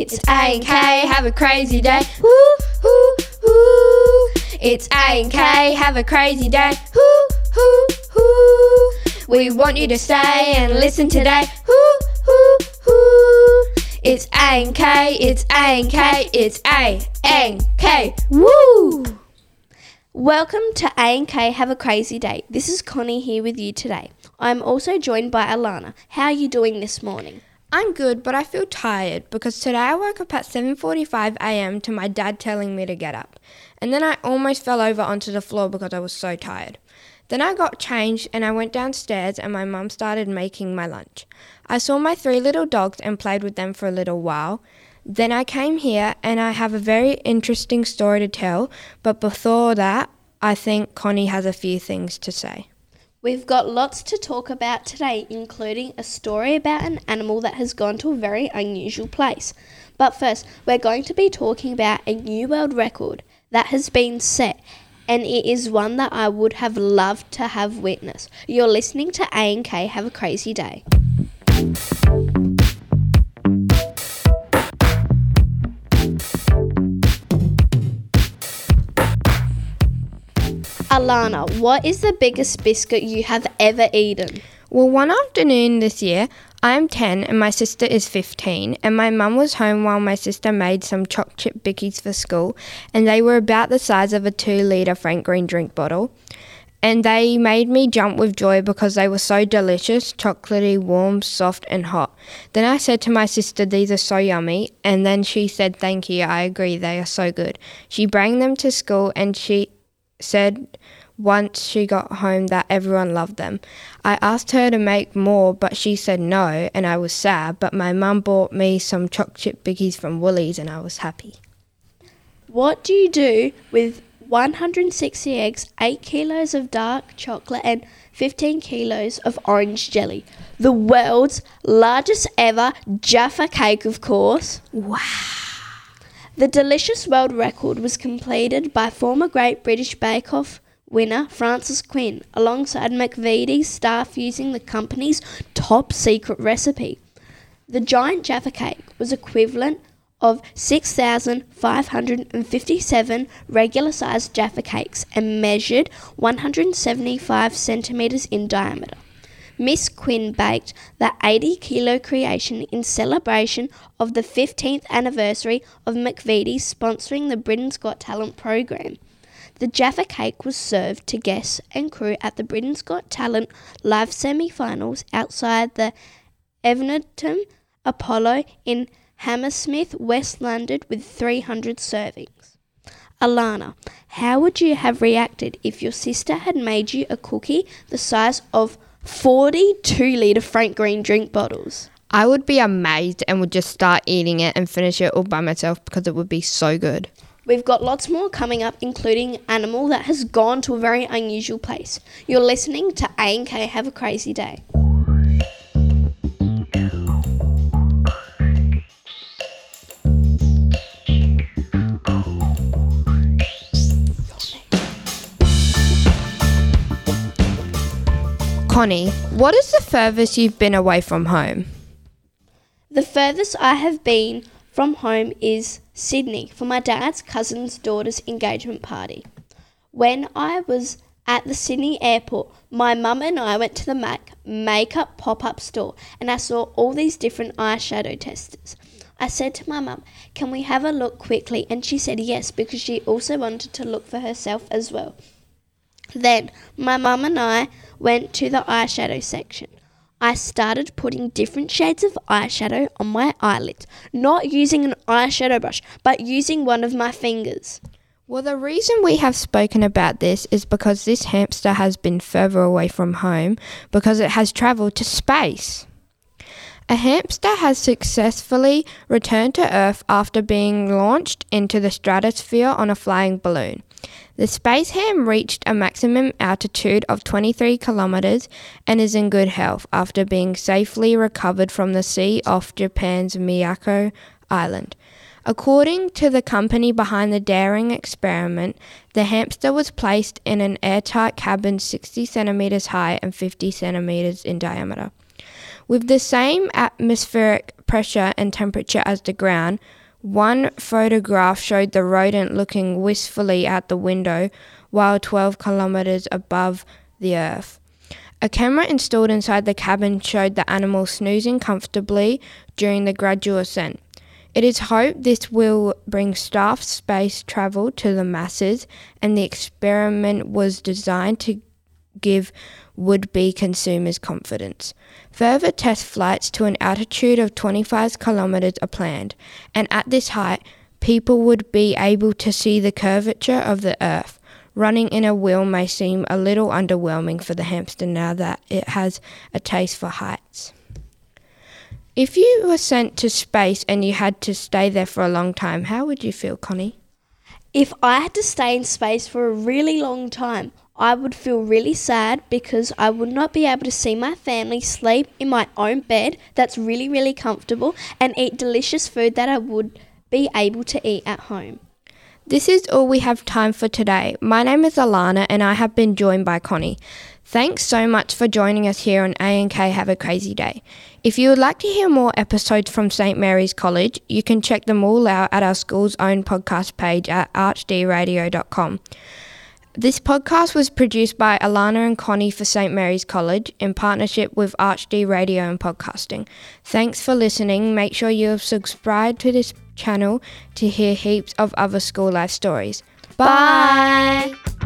It's A and K, have a crazy day. Woo, woo, woo. It's A and K, have a crazy day. Woo, woo, woo. We want you to stay and listen today. Woo, woo, woo. It's A and K, it's A and K, it's A and K. Woo! Welcome to A and K Have a Crazy Day. This is Konnie here with you today. I'm also joined by Alana. How are you doing this morning? I'm good, but I feel tired because today I woke up at 7:45 a.m. to my dad telling me to get up. And then I almost fell over onto the floor because I was so tired. Then I got changed and I went downstairs and my mum started making my lunch. I saw my three little dogs and played with them for a little while. Then I came here and I have a very interesting story to tell, but before that, I think Konnie has a few things to say. We've got lots to talk about today, including a story about an animal that has gone to a very unusual place. But first, we're going to be talking about a new world record that has been set, and it is one that I would have loved to have witnessed. You're listening to A and K. Have a crazy day. Alana, what is the biggest biscuit you have ever eaten? Well, one afternoon this year, I am 10 and my sister is 15, and my mum was home while my sister made some choc chip bickies for school, and they were about the size of a 2 litre Frank Green drink bottle. And they made me jump with joy because they were so delicious, chocolatey, warm, soft, and hot. Then I said to my sister, These are so yummy. And then she said, Thank you, I agree, they are so good. She brought them to school and she said once she got home that everyone loved them. I asked her to make more, but she said no, and I was sad. But my mum bought me some choc chip bickies from Woolies, and I was happy. What do you do with 160 eggs, 8 kilos of dark chocolate, and 15 kilos of orange jelly? The world's largest ever Jaffa cake, of course. Wow. The delicious world record was completed by former Great British Bake Off winner Frances Quinn alongside McVitie's staff using the company's top secret recipe. The giant Jaffa cake was equivalent of 6,557 regular sized Jaffa cakes and measured 175 centimetres in diameter. Miss Quinn baked the 80 kilo creation in celebration of the 15th anniversary of McVitie sponsoring the Britain's Got Talent program. The Jaffa cake was served to guests and crew at the Britain's Got Talent live semi finals outside the Eventim Apollo in Hammersmith, West London, with 300 servings. Alana, how would you have reacted if your sister had made you a cookie the size of 42 litre Frank Green drink bottles? I would be amazed and would just start eating it and finish it all by myself because it would be so good. We've got lots more coming up, including animal that has gone to a very unusual place. You're listening to A and K. Have a crazy day. Konnie, what is the furthest you've been away from home? The furthest I have been from home is Sydney for my dad's cousin's daughter's engagement party. When I was at the Sydney airport, my mum and I went to the MAC makeup pop up store and I saw all these different eyeshadow testers. I said to my mum, Can we have a look quickly? And she said yes because she also wanted to look for herself as well. Then my mum and I went to the eyeshadow section. I started putting different shades of eyeshadow on my eyelids, not using an eyeshadow brush, but using one of my fingers. Well, the reason we have spoken about this is because this hamster has been further away from home because it has travelled to space. A hamster has successfully returned to Earth after being launched into the stratosphere on a flying balloon. The space ham reached a maximum altitude of 23 kilometers and is in good health after being safely recovered from the sea off Japan's Miyako Island. According to the company behind the daring experiment, the hamster was placed in an airtight cabin 60 centimeters high and 50 centimeters in diameter. With the same atmospheric pressure and temperature as the ground, one photograph showed the rodent looking wistfully out the window while 12 kilometers above the Earth. A camera installed inside the cabin showed the animal snoozing comfortably during the gradual ascent. It is hoped this will bring staff space travel to the masses, and the experiment was designed to give would be consumers confidence. Further test flights to an altitude of 25 kilometers are planned, and at this height, people would be able to see the curvature of the Earth. Running in a wheel may seem a little underwhelming for the hamster now that it has a taste for heights. If you were sent to space and you had to stay there for a long time, how would you feel, Konnie? If I had to stay in space for a really long time, I would feel really sad because I would not be able to see my family sleep in my own bed that's really, really comfortable and eat delicious food that I would be able to eat at home. This is all we have time for today. My name is Alana and I have been joined by Konnie. Thanks so much for joining us here on A&K Have a Crazy Day. If you would like to hear more episodes from St Mary's College, you can check them all out at our school's own podcast page at archdradio.com. This podcast was produced by Alana and Konnie for St. Mary's College in partnership with ArchD Radio and Podcasting. Thanks for listening. Make sure you have subscribed to this channel to hear heaps of other school life stories. Bye. Bye.